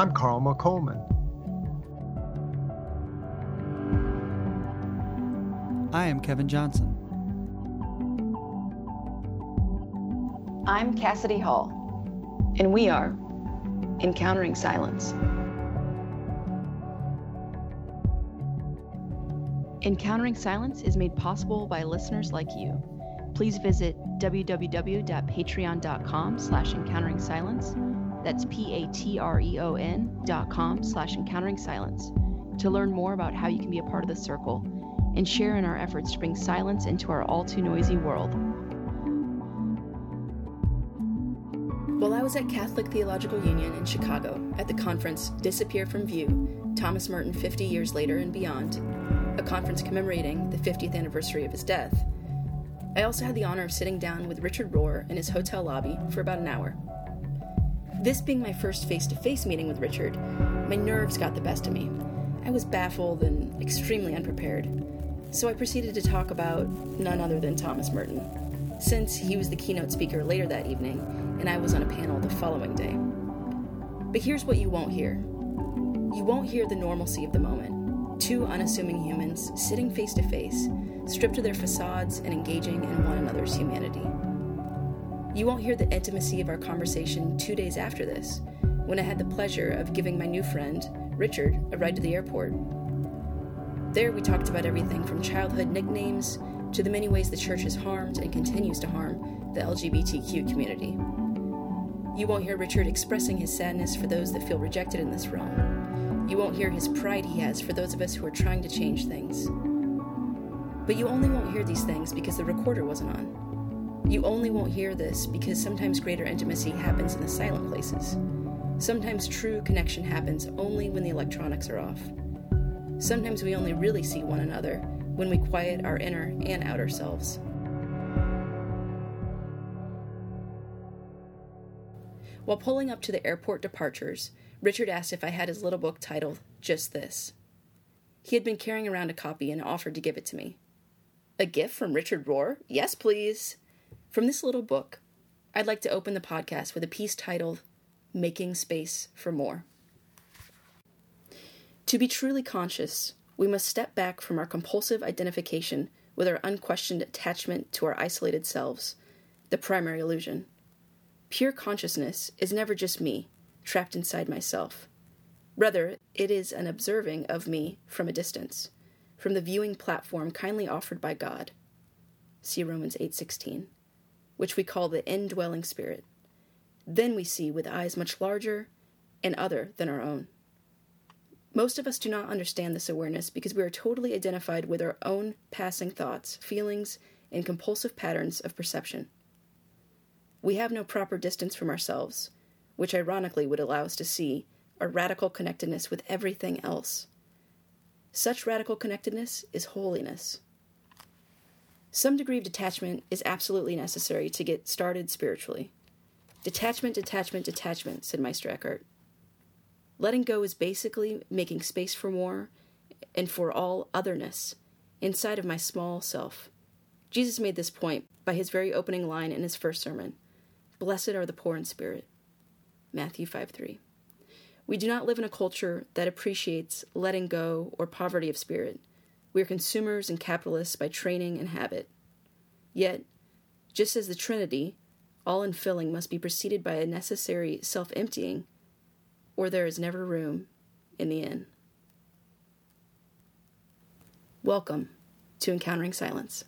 I'm Carl McColman. I am Kevin Johnson. I'm Cassidy Hall, and we are Encountering Silence. Encountering Silence is made possible by listeners like you. Please visit www.patreon.com slash encountering silence. That's P-A-T-R-E-O-N dot com slash encountering silence to learn more about how you can be a part of the circle and share in our efforts to bring silence into our all too noisy world. While I was at Catholic Theological Union in Chicago at the conference Disappear from View Thomas Merton 50 Years Later and Beyond, a conference commemorating the 50th anniversary of his death, I also had the honor of sitting down with Richard Rohr in his hotel lobby for about an hour. This being my first face to face meeting with Richard, my nerves got the best of me. I was baffled and extremely unprepared, so I proceeded to talk about none other than Thomas Merton, since he was the keynote speaker later that evening and I was on a panel the following day. But here's what you won't hear you won't hear the normalcy of the moment. Two unassuming humans sitting face to face stripped of their facades and engaging in one another's humanity. You won't hear the intimacy of our conversation two days after this, when I had the pleasure of giving my new friend, Richard, a ride to the airport. There, we talked about everything from childhood nicknames to the many ways the church has harmed and continues to harm the LGBTQ community. You won't hear Richard expressing his sadness for those that feel rejected in this realm. You won't hear his pride he has for those of us who are trying to change things. But you only won't hear these things because the recorder wasn't on. You only won't hear this because sometimes greater intimacy happens in the silent places. Sometimes true connection happens only when the electronics are off. Sometimes we only really see one another when we quiet our inner and outer selves. While pulling up to the airport departures, Richard asked if I had his little book titled Just This. He had been carrying around a copy and offered to give it to me. A gift from Richard Rohr? Yes, please. From this little book, I'd like to open the podcast with a piece titled Making Space for More. To be truly conscious, we must step back from our compulsive identification with our unquestioned attachment to our isolated selves, the primary illusion. Pure consciousness is never just me, trapped inside myself. Rather, it is an observing of me from a distance from the viewing platform kindly offered by God. See Romans 8:16, which we call the indwelling spirit. Then we see with eyes much larger and other than our own. Most of us do not understand this awareness because we are totally identified with our own passing thoughts, feelings, and compulsive patterns of perception. We have no proper distance from ourselves, which ironically would allow us to see our radical connectedness with everything else. Such radical connectedness is holiness. Some degree of detachment is absolutely necessary to get started spiritually. Detachment, detachment, detachment, said Meister Eckhart. Letting go is basically making space for more and for all otherness inside of my small self. Jesus made this point by his very opening line in his first sermon Blessed are the poor in spirit. Matthew 5 3. We do not live in a culture that appreciates letting go or poverty of spirit. We are consumers and capitalists by training and habit. Yet, just as the Trinity, all infilling must be preceded by a necessary self emptying, or there is never room in the inn. Welcome to Encountering Silence.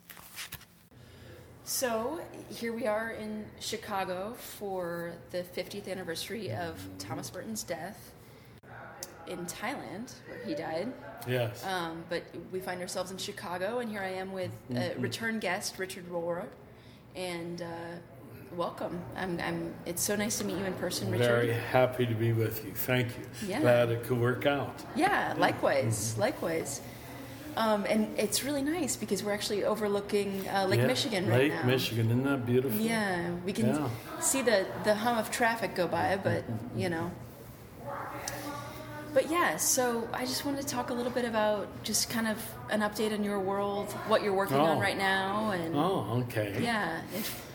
So, here we are in Chicago for the 50th anniversary of Thomas Merton's death in Thailand, where he died. Yes. Um, but we find ourselves in Chicago, and here I am with a mm-hmm. return guest, Richard Rohr, and uh, welcome. I'm, I'm, It's so nice to meet you in person, Richard. Very happy to be with you. Thank you. Yeah. Glad it could work out. Yeah. Likewise. Mm-hmm. Likewise. Um, and it's really nice because we're actually overlooking uh, Lake yeah, Michigan right Lake now. Lake Michigan, isn't that beautiful? Yeah, we can yeah. see the, the hum of traffic go by, but you know, but yeah, so I just wanted to talk a little bit about just kind of an update on your world, what you're working oh. on right now, and oh, okay, yeah. If,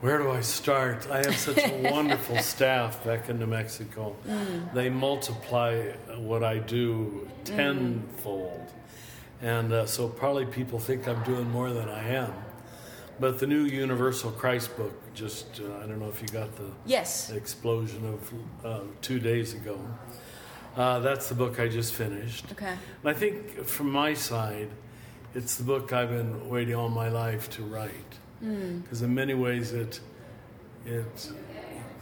Where do I start? I have such a wonderful staff back in New Mexico. Mm. They multiply what I do tenfold. Mm. And uh, so probably people think I'm doing more than I am. But the new Universal Christ book, just, uh, I don't know if you got the yes. explosion of uh, two days ago. Uh, that's the book I just finished. Okay. And I think from my side, it's the book I've been waiting all my life to write. Because mm. in many ways, it, it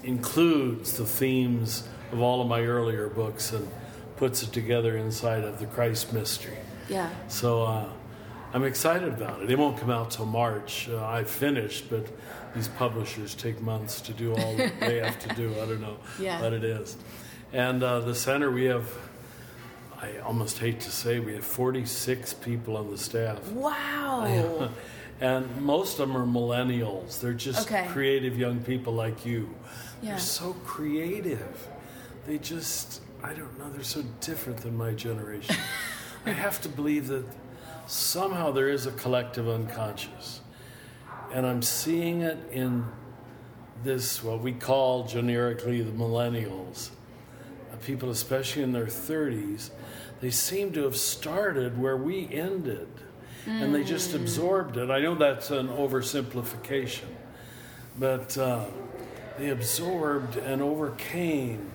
includes the themes of all of my earlier books and puts it together inside of the Christ mystery. Yeah. So uh, I'm excited about it. It won't come out till March. Uh, I finished, but these publishers take months to do all that they have to do. I don't know yeah. what it is. And uh, the center, we have, I almost hate to say, we have 46 people on the staff. Wow. and most of them are millennials. They're just okay. creative young people like you. Yeah. They're so creative. They just, I don't know, they're so different than my generation. I have to believe that somehow there is a collective unconscious. And I'm seeing it in this, what we call generically the millennials, people, especially in their 30s, they seem to have started where we ended. Mm. And they just mm. absorbed it. I know that's an oversimplification, but uh, they absorbed and overcame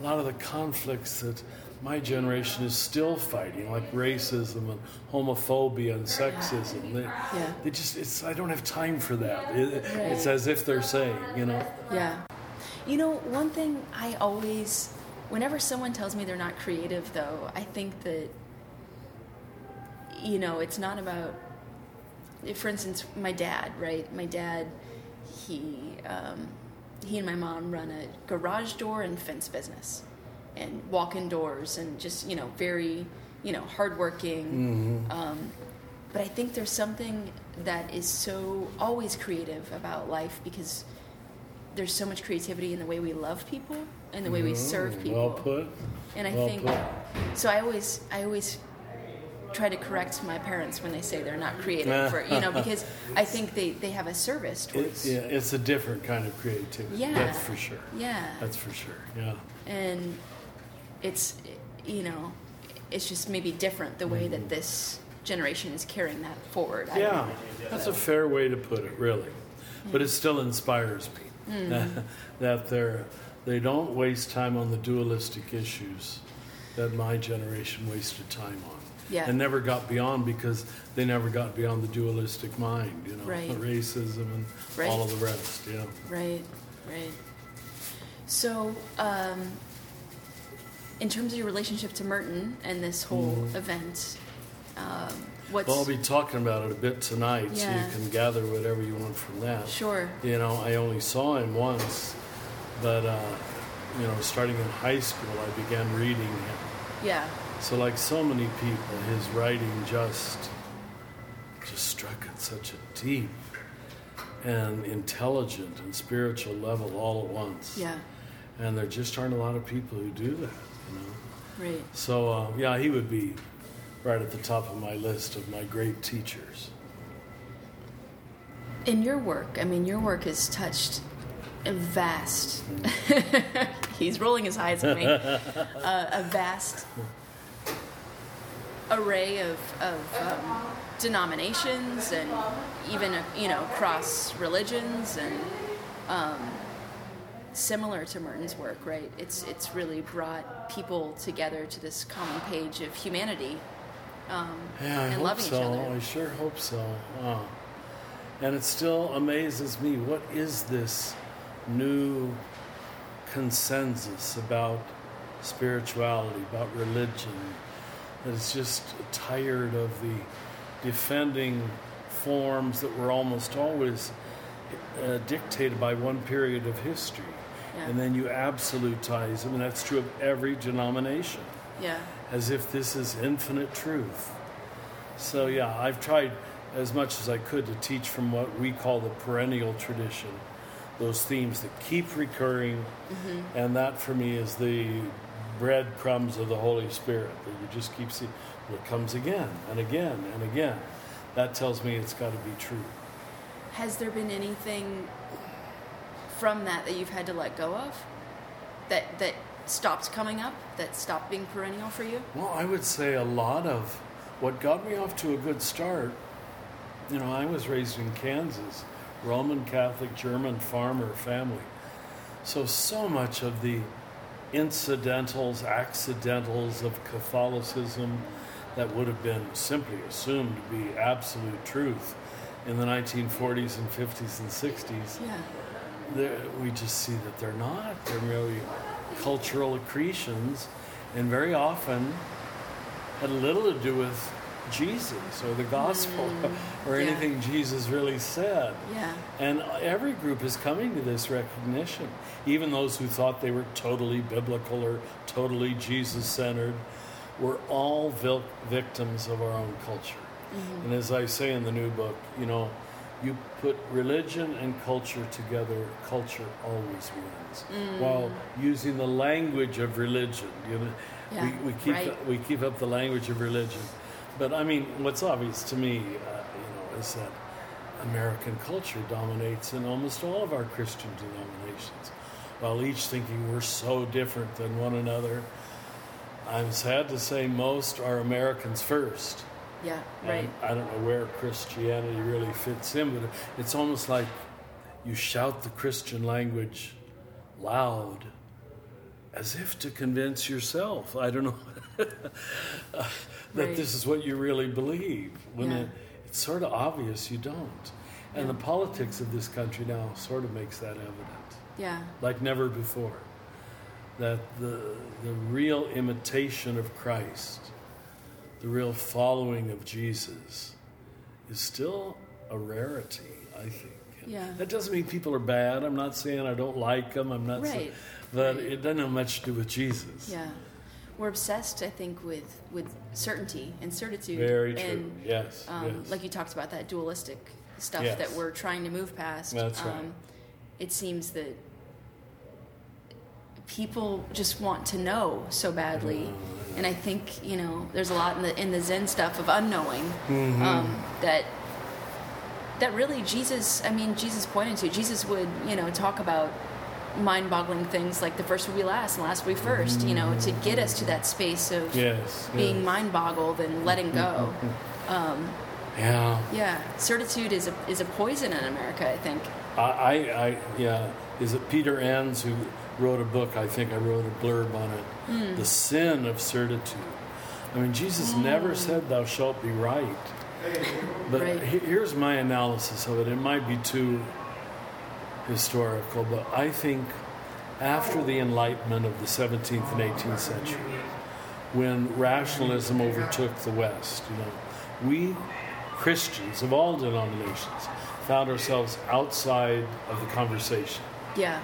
a lot of the conflicts that my generation is still fighting, like racism and homophobia and sexism. They, yeah. they just, it's, I don't have time for that. It, right. It's as if they're saying, you know. Yeah. You know, one thing I always, whenever someone tells me they're not creative, though, I think that, you know, it's not about, for instance, my dad, right? My dad, he, um, he and my mom run a garage door and fence business and walk indoors and just you know very you know hardworking. Mm-hmm. Um, but I think there's something that is so always creative about life because there's so much creativity in the way we love people and the way we mm-hmm. serve people. Well put. And I well think put. so. I always I always try to correct my parents when they say they're not creative for you know because I think they, they have a service towards it, yeah it's a different kind of creativity yeah that's for sure yeah that's for sure yeah and it's you know it's just maybe different the way that mm-hmm. this generation is carrying that forward. Yeah, that's a fair way to put it, really. But it still inspires me mm. that they're they don't waste time on the dualistic issues that my generation wasted time on. Yeah. And never got beyond because they never got beyond the dualistic mind, you know, right. racism and right. all of the rest, you know. Right, right. So, um, in terms of your relationship to Merton and this whole mm. event, um, what's well, I'll be talking about it a bit tonight, yeah. so you can gather whatever you want from that. Sure. You know, I only saw him once, but uh, you know, starting in high school, I began reading him. Yeah. So, like so many people, his writing just just struck at such a deep and intelligent and spiritual level all at once. Yeah. And there just aren't a lot of people who do that. You know? Right. So uh, yeah, he would be right at the top of my list of my great teachers. In your work, I mean, your work has touched vast. he's rolling his eyes at me. uh, a vast array of, of um, denominations and even you know cross religions and um, similar to Merton's work, right? It's it's really brought people together to this common page of humanity um, yeah, I and hope loving so. each other. I sure hope so. And it still amazes me. What is this new consensus about spirituality, about religion? That is just tired of the defending forms that were almost always uh, dictated by one period of history yeah. and then you absolutize them, and that's true of every denomination. Yeah. As if this is infinite truth. So yeah, I've tried as much as I could to teach from what we call the perennial tradition, those themes that keep recurring, mm-hmm. and that for me is the breadcrumbs of the Holy Spirit that you just keep seeing. Well, it comes again and again and again. That tells me it's got to be true. has there been anything from that that you've had to let go of that that stopped coming up that stopped being perennial for you Well, I would say a lot of what got me off to a good start. You know, I was raised in Kansas, Roman Catholic German farmer family. So, so much of the incidentals, accidentals of Catholicism that would have been simply assumed to be absolute truth in the 1940s and 50s and 60s yeah we just see that they're not. They're merely cultural accretions, and very often had little to do with Jesus or the gospel mm. or yeah. anything Jesus really said. yeah And every group is coming to this recognition. Even those who thought they were totally biblical or totally Jesus centered were all vil- victims of our own culture. Mm-hmm. And as I say in the new book, you know, you put religion and culture together, culture always wins. Mm. While using the language of religion, you know, Yeah, we, we keep right. we keep up the language of religion. But I mean, what's obvious to me, uh, you know, is that American culture dominates in almost all of our Christian denominations. While each thinking we're so different than one another, I'm sad to say most are Americans first. yeah And right I don't know where Christianity really fits in, but it's almost like you shout the Christian language loud as if to convince yourself. I don't know that Right. this is what you really believe when Yeah. it, it's sort of obvious you don't. And Yeah. the politics of this country now sort of makes that evident yeah like never before. That the, the real imitation of Christ, the real following of Jesus, is still a rarity, I think. Yeah. That doesn't mean people are bad. I'm not saying I don't like them. I'm not saying, Right. but Right. it doesn't have much to do with Jesus. Yeah. We're obsessed, I think, with with certainty and certitude. Very true. And, yes. um, yes. like you talked about that dualistic stuff Yes. that we're trying to move past. Um, That's right. It seems that people just want to know so badly, Mm-hmm. and I think you know there's a lot in the in the Zen stuff of unknowing Mm-hmm. um, that that really Jesus. I mean, Jesus pointed to. Jesus would you know talk about mind-boggling things like the first will be last and last will be first. You know, to get us to that space of yes. being yes. mind-boggled and letting go. Mm-hmm, mm-hmm. Um, yeah. Yeah, certitude is a is a poison in America. I think. I, I, I, yeah. Is it Peter Enns who wrote a book? I think I wrote a blurb on it. Hmm. The sin of certitude. I mean, Jesus hmm. never said, "Thou shalt be right." But Right. he- here's my analysis of it. It might be too historical, but I think after the Enlightenment of the 17th and 18th century, when rationalism overtook the West, you know, we Christians of all denominations found ourselves outside of the conversation. Yeah.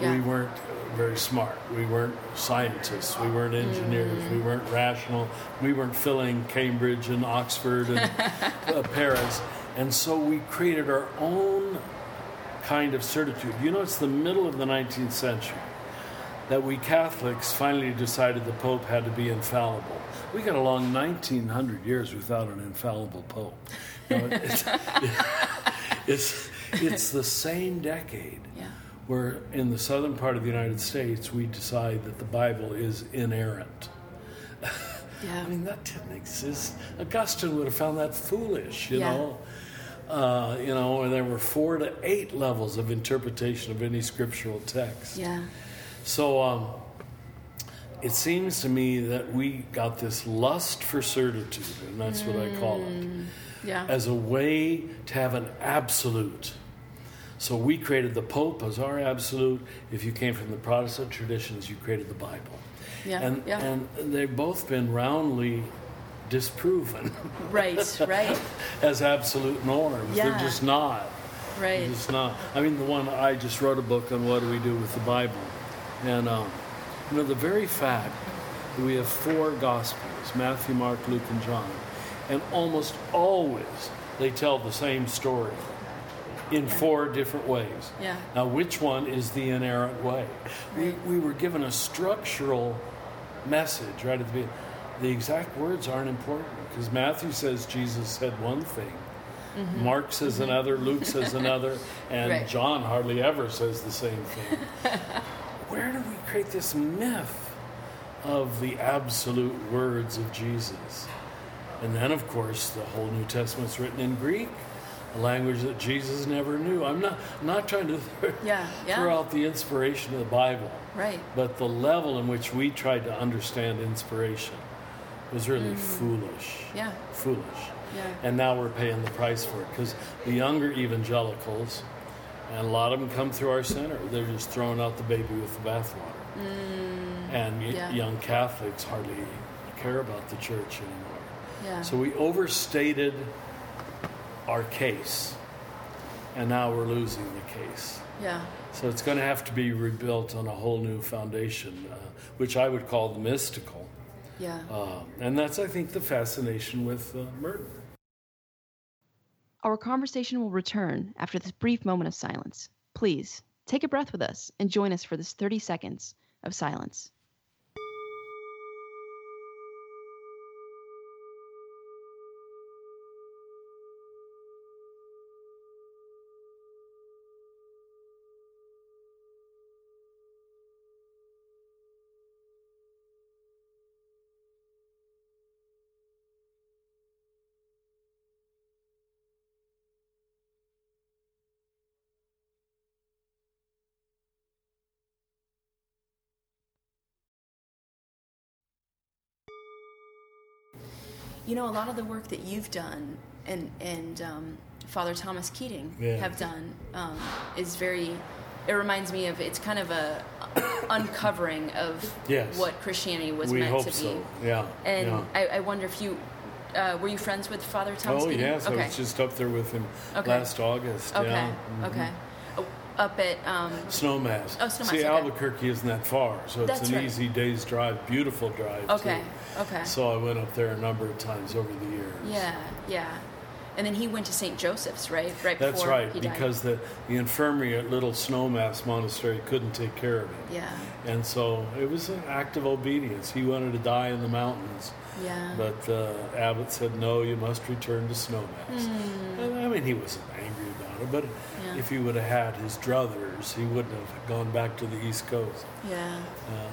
Yeah. We weren't very smart. We weren't scientists. We weren't engineers. We weren't rational. We weren't filling Cambridge and Oxford and uh, Paris. And so we created our own kind of certitude. You know, it's the middle of the 19th century that we Catholics finally decided the Pope had to be infallible. We got along 1900 years without an infallible Pope. You know, it's, it's, it's the same decade Yeah. where in the southern part of the United States we decide that the Bible is inerrant. Yeah. I mean, that didn't exist. Augustine would have found that foolish, you Yeah. know. Uh, you know, and there were four to eight levels of interpretation of any scriptural text. yeah. So um, it seems to me that we got this lust for certitude, and that's what I call it, Yeah. as a way to have an absolute. So we created the Pope as our absolute. If you came from the Protestant traditions, you created the Bible. Yeah, And, yeah. and they've both been roundly disproven right. Right. as absolute norms. Yeah. They're just not. Right. They're just not. I mean, the one I just wrote a book on what do we do with the Bible, and um, you know the very fact that we have four Gospels: Matthew, Mark, Luke, and John, and almost always they tell the same story in four different ways. Yeah. Now, which one is the inerrant way? We, we were given a structural message right at the beginning. The exact words aren't important because Matthew says Jesus said one thing, mm-hmm. Mark says mm-hmm. another, Luke says another, and Right. John hardly ever says the same thing. Where do we create this myth of the absolute words of Jesus? And then, of course, the whole New Testament's written in Greek, a language that Jesus never knew. I'm not, I'm not trying to Yeah, yeah. throw out the inspiration of the Bible, Right. but the level in which we tried to understand inspiration was really Mm. foolish. Yeah. Foolish. Yeah. And now we're paying the price for it because the younger evangelicals, and a lot of them come through our center, they're just throwing out the baby with the bathwater. and Mm. yeah. young Catholics hardly care about the church anymore. Yeah. So we overstated our case, and now we're losing the case. yeah. So it's going to have to be rebuilt on a whole new foundation, uh, which I would call the mystical. Yeah. Uh, and that's, I think, the fascination with uh, Merton. Our conversation will return after this brief moment of silence. Please take a breath with us and join us for this 30 seconds of silence. You know, a lot of the work that you've done and and um, Father Thomas Keating Yeah. have done um, is very. It reminds me of it's kind of a uncovering of Yes. what Christianity was we meant to be. so. Yeah. And yeah. I, I wonder if you uh, were you friends with Father Thomas Oh Keating? yes, okay. I was just up there with him Okay. last August. okay. Yeah. Mhm. Okay. Up at um, Snowmass. Oh, Snowmass, See, okay. Albuquerque isn't that far, so it's That's an right. easy day's drive. Beautiful drive. okay. too. Okay. So I went up there a number of times over the years. yeah. Yeah. And then he went to St. Joseph's, right? Right That's before right, because the, the infirmary at Little Snowmass Monastery couldn't take care of him. yeah. And so it was an act of obedience. He wanted to die in the mountains. Yeah. But uh, Abbot said, no, you must return to Snowmass. And, I mean, he about it, but Yeah. if he would have had his druthers, he wouldn't have gone back to the East Coast. yeah. Uh,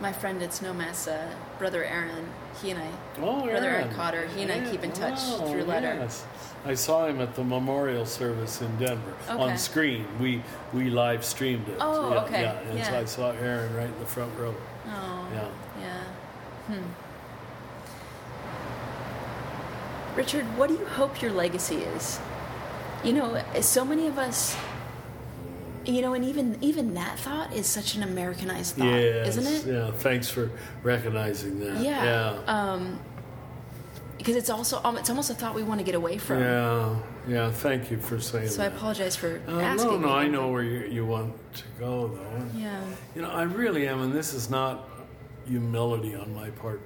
My friend at Snowmass, uh, brother Aaron, he and I, oh, brother Aaron Aaron. Cotter, he and I keep in touch Oh, through letter. Yes. I saw him at the memorial service in Denver Okay. on screen. We we live streamed it. Oh, yeah, okay. Yeah, and so I saw Aaron right in the front row. Oh. Yeah. Yeah. Hmm. Richard, what do you hope your legacy is? You know, so many of us, you know, and even even that thought is such an Americanized thought, yes. isn't it? Yeah. Thanks for recognizing that. Yeah. Yeah. Um, because it's also um, it's almost a thought we want to get away from. yeah. Yeah. Thank you for saying that. So I apologize for Uh, asking. no, no. I know where you, you want to go, though. Yeah. You know, I really am, and this is not humility on my part.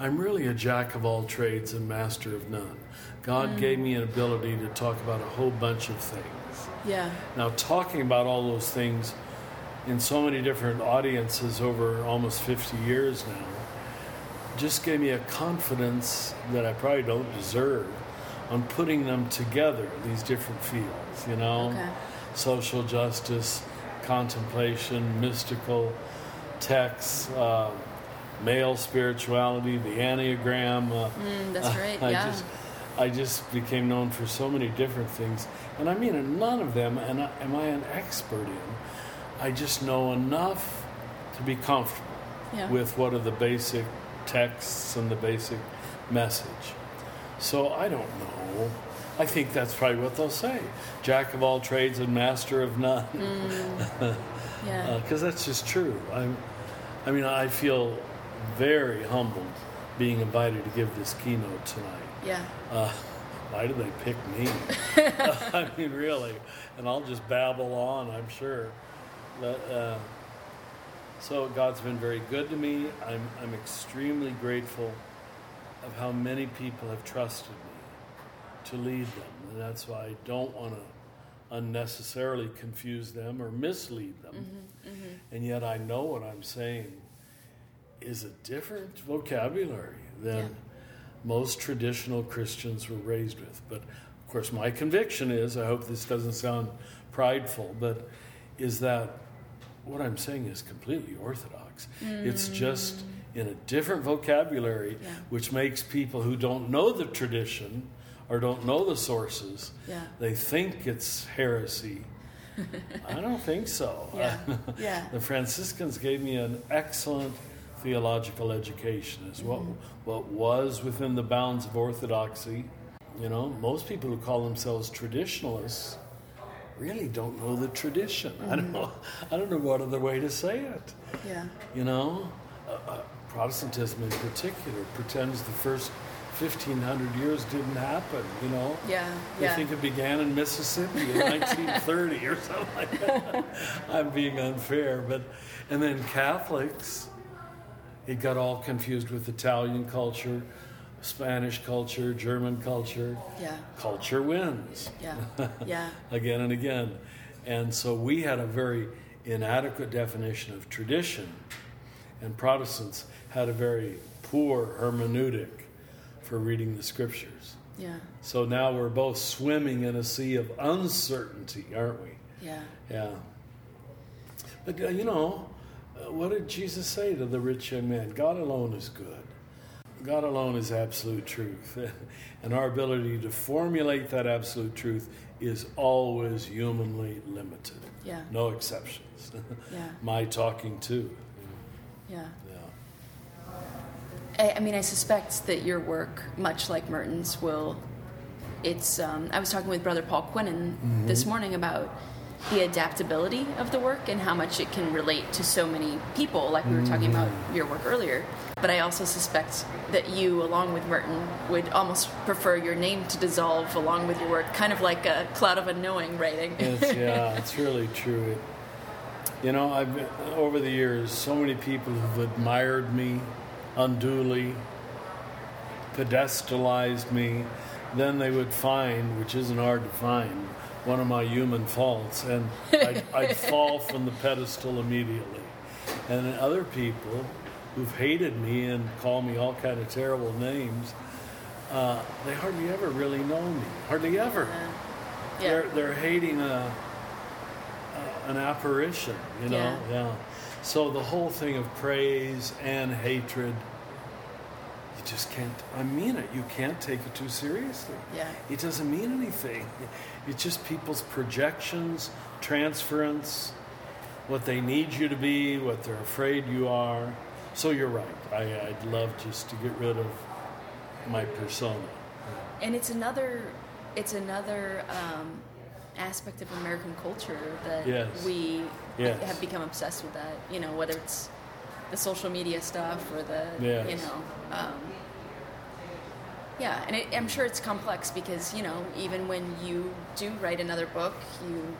I'm really a jack of all trades and master of none. God gave me an ability to talk about a whole bunch of things. Yeah. Now, talking about all those things in so many different audiences over almost 50 years now just gave me a confidence that I probably don't deserve on putting them together, these different fields, you know? Okay. Social justice, contemplation, mystical texts, uh, male spirituality, the Enneagram. Uh, Mm, that's right. I yeah. just, I just became known for so many different things, and I mean, none of them and I, am I an expert in. I just know enough to be comfortable yeah. with what are the basic texts and the basic message. So I don't know. I think that's probably what they'll say: jack of all trades and master of none. Mm. yeah. Uh, because that's just true. I'm, I mean, I feel very humbled being invited to give this keynote tonight. Yeah. Uh, why did they pick me? I mean, really. And I'll just babble on, I'm sure. But, uh, so God's been very good to me. I'm, I'm extremely grateful of how many people have trusted me to lead them. And that's why I don't want to unnecessarily confuse them or mislead them. And yet I know what I'm saying is a different vocabulary than Yeah. Most traditional Christians were raised with. But of course, my conviction is I hope this doesn't sound prideful, but is that what I'm saying is completely orthodox. It's mm. just in a different vocabulary, Yeah. which makes people who don't know the tradition or don't know the sources, Yeah. they think it's heresy. I don't think so. Yeah. Yeah. the Franciscans gave me an excellent theological education as what Mm-hmm. what was within the bounds of orthodoxy. You know, most people who call themselves traditionalists really don't know the tradition. I don't know. I don't know what other way to say it. Yeah. You know, uh, uh, Protestantism in particular pretends the first 1500 years didn't happen. You know, Yeah. they Yeah. think it began in Mississippi in 1930 or something like that. I'm being unfair, but and then Catholics, it got all confused with Italian culture, Spanish culture, German culture. Yeah. Culture wins Yeah. Yeah. again and again. And so we had a very inadequate definition of tradition, and Protestants had a very poor hermeneutic for reading the scriptures. Yeah. So now we're both swimming in a sea of uncertainty, aren't we? Yeah. Yeah. But uh, you know, what did Jesus say to the rich young man? God alone is good. God alone is absolute truth. And our ability to formulate that absolute truth is always humanly limited. Yeah. No exceptions. Yeah. My talking too. Yeah. Yeah. I, I mean, I suspect that your work, much like Merton's, will. It's. Um, I was talking with Brother Paul Quenon this morning about the adaptability of the work and how much it can relate to so many people, like we were talking mm-hmm. about your work earlier. But I also suspect that you, along with Merton, would almost prefer your name to dissolve along with your work, kind of like a cloud of unknowing writing. It's, yeah, it's really true. It, you know, I've been, over the years, so many people have admired me unduly, pedestalized me. Then they would find, which isn't hard to find, one of my human faults, and I'd, I'd fall from the pedestal immediately. And other people who've hated me and call me all kind of terrible names, uh, they hardly ever really know me. Hardly ever. yeah. They're they're hating a, a an apparition, you know. Yeah. yeah. So the whole thing of praise and hatred, just can't. I mean it. You can't take it too seriously. Yeah. It doesn't mean anything. It's just people's projections, transference, what they need you to be, what they're afraid you are. So you're right. I, I'd love just to get rid of my persona. and it's another it's another um, aspect of American culture that Yes. we Yes. have become obsessed with that. You know, whether it's the social media stuff or the Yes. you know. Um, yeah, and it, I'm sure it's complex because you know even when you do write another book, you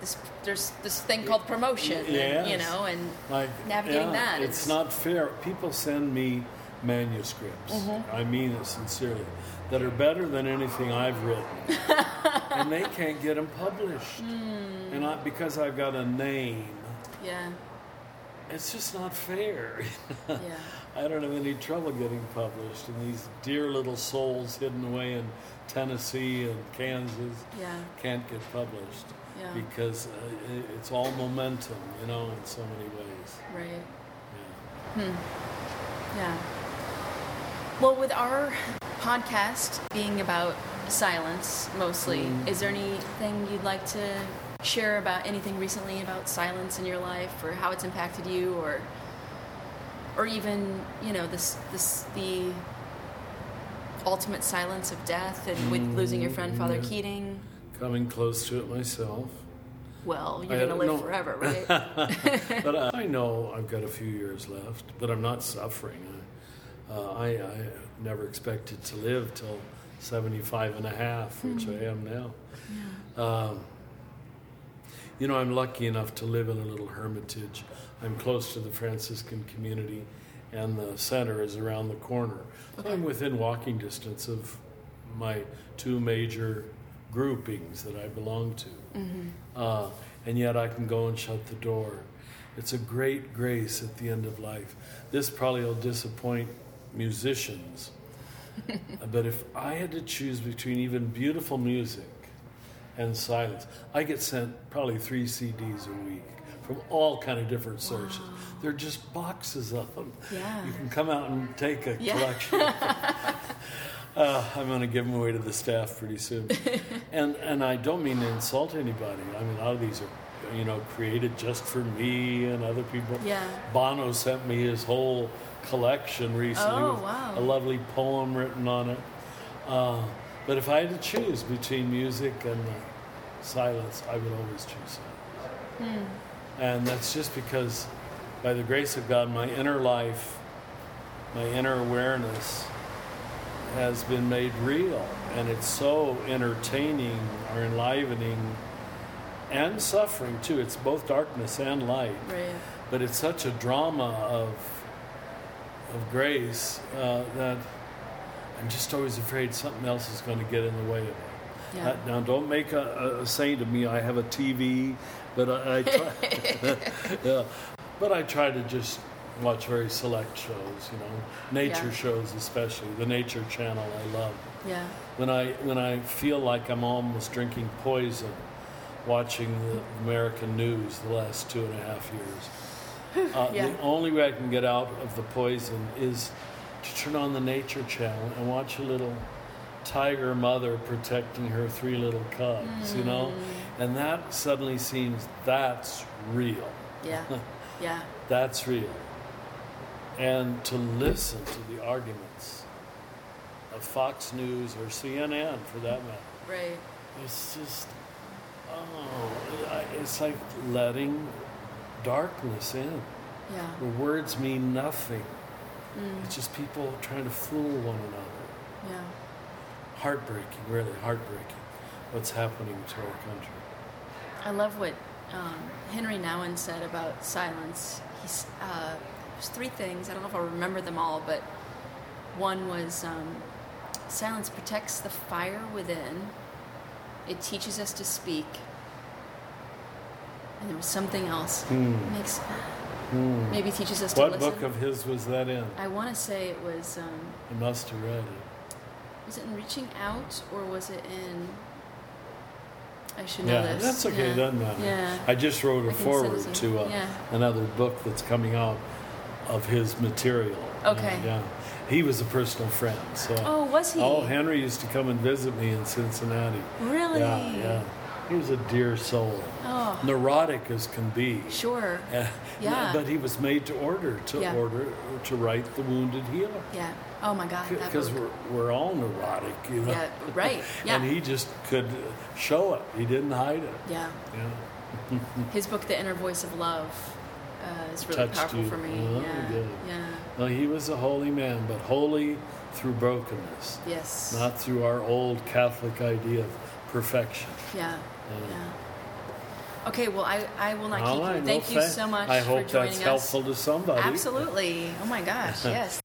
this there's this thing called promotion, and, you know, and like navigating yeah, that, It's, it's- not fair. People send me manuscripts. Mm-hmm. I mean it sincerely. That are better than anything I've written, and they can't get them published. Hmm. And I, because I've got a name, yeah, it's just not fair. yeah, I don't have any trouble getting published, and these dear little souls hidden away in Tennessee and Kansas yeah, can't get published Yeah. because uh, it's all momentum, you know, in so many ways. right. Yeah. Yeah. Well, with our podcast being about silence mostly, is there anything you'd like to share about anything recently about silence in your life or how it's impacted you or or even, you know, this this the ultimate silence of death and with losing your friend Father yeah. Keating? Coming close to it myself. Well, you're going to live know. forever, right? but uh, I know I've got a few years left, but I'm not suffering. I, uh, I, I never expected to live till 75 and a half, which I am now. Um, you know, I'm lucky enough to live in a little hermitage. I'm close to the Franciscan community, and the center is around the corner. I'm within walking distance of my two major groupings that I belong to. Uh, and yet I can go and shut the door. It's a great grace at the end of life. This probably will disappoint musicians, but if I had to choose between even beautiful music and silence, I get sent probably three CDs a week from all kind of different sources. They're just boxes of them. Yeah. You can come out and take a Yeah. collection. uh, I'm going to give them away to the staff pretty soon. and and I don't mean to insult anybody. I mean, a lot of these are, you know, created just for me and other people. Yeah. Bono sent me his whole collection recently Oh, with wow. a lovely poem written on it. Uh, but if I had to choose between music and uh, silence, I would always choose silence. And that's just because, by the grace of God, my inner life, my inner awareness has been made real. And it's so entertaining or enlivening and suffering too. It's both darkness and light Right. but it's such a drama of of grace uh, that I'm just always afraid something else is going to get in the way of it. Yeah. Uh, now, don't make a, a saint of me. I have a TV, but I, I try, yeah, but I try to just watch very select shows. You know, nature Yeah. shows especially. The Nature Channel I love. Yeah. When I when I feel like I'm almost drinking poison, watching the American news the last two and a half years. Uh, Yeah. The only way I can get out of the poison is to turn on the Nature Channel and watch a little tiger mother protecting her three little cubs, you know? Mm. And that suddenly seems that's real. Yeah. Yeah. That's real. And to listen to the arguments of Fox News or CNN for that matter. Right. It's just, oh, it's like letting darkness in. Yeah. The words mean nothing. Mm. It's just people trying to fool one another. Yeah. Heartbreaking, really heartbreaking, what's happening to our country. I love what um, Henry Nouwen said about silence. He's uh, there's three things. I don't know if I'll remember them all, but one was um, silence protects the fire within. It teaches us to speak. And there was something else. Hmm. Makes Hmm. maybe teaches us to What book of his was that in? I want to say it was. Um, You must have read it. Was it in Reaching Out or was it in? I should know Yeah, this. that's okay. Yeah. Doesn't matter. Yeah. I just wrote a foreword to you. uh, Yeah. another book that's coming out of his material. Okay. Yeah, yeah. He was a personal friend. So. Oh, was he? Oh, Henry used to come and visit me in Cincinnati. Really? Yeah, yeah. He was a dear soul. Oh, Neurotic as can be. sure. Uh, Yeah. But he was made to order, to Yeah. order, to write The Wounded Healer. Yeah. Oh my God. Because we're, we're all neurotic, you know. Yeah, right. Yeah. and he just could show it. He didn't hide it. Yeah. Yeah. His book, The Inner Voice of Love, uh, is really Touched powerful you. for me. Oh, yeah. good. Yeah. Well, he was a holy man, but holy through brokenness, Yes. not through our old Catholic idea of perfection. yeah. Yeah. Yeah. Okay. Well, I, I will not All keep right, you. no Thank you thank- so much I hope that's us. helpful to somebody. Absolutely. Oh my gosh. Yes.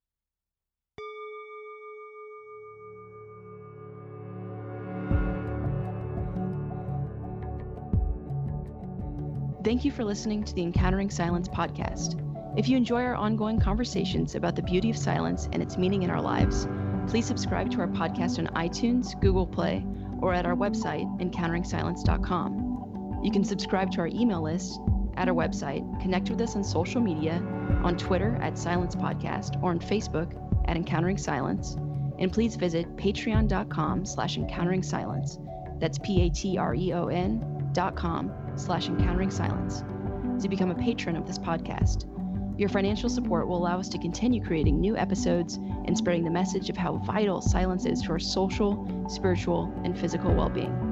Thank you for listening to the Encountering Silence podcast. If you enjoy our ongoing conversations about the beauty of silence and its meaning in our lives, please subscribe to our podcast on iTunes, Google Play, or at our website, encounteringsilence.com. You can subscribe to our email list at our website, connect with us on social media, on Twitter at Silence Podcast, or on Facebook at Encountering Silence, and please visit patreon.com slash encountering silence. That's P-A-T-R-E-O-N dot com slash encountering silence to become a patron of this podcast. Your financial support will allow us to continue creating new episodes and spreading the message of how vital silence is to our social, spiritual, and physical well being.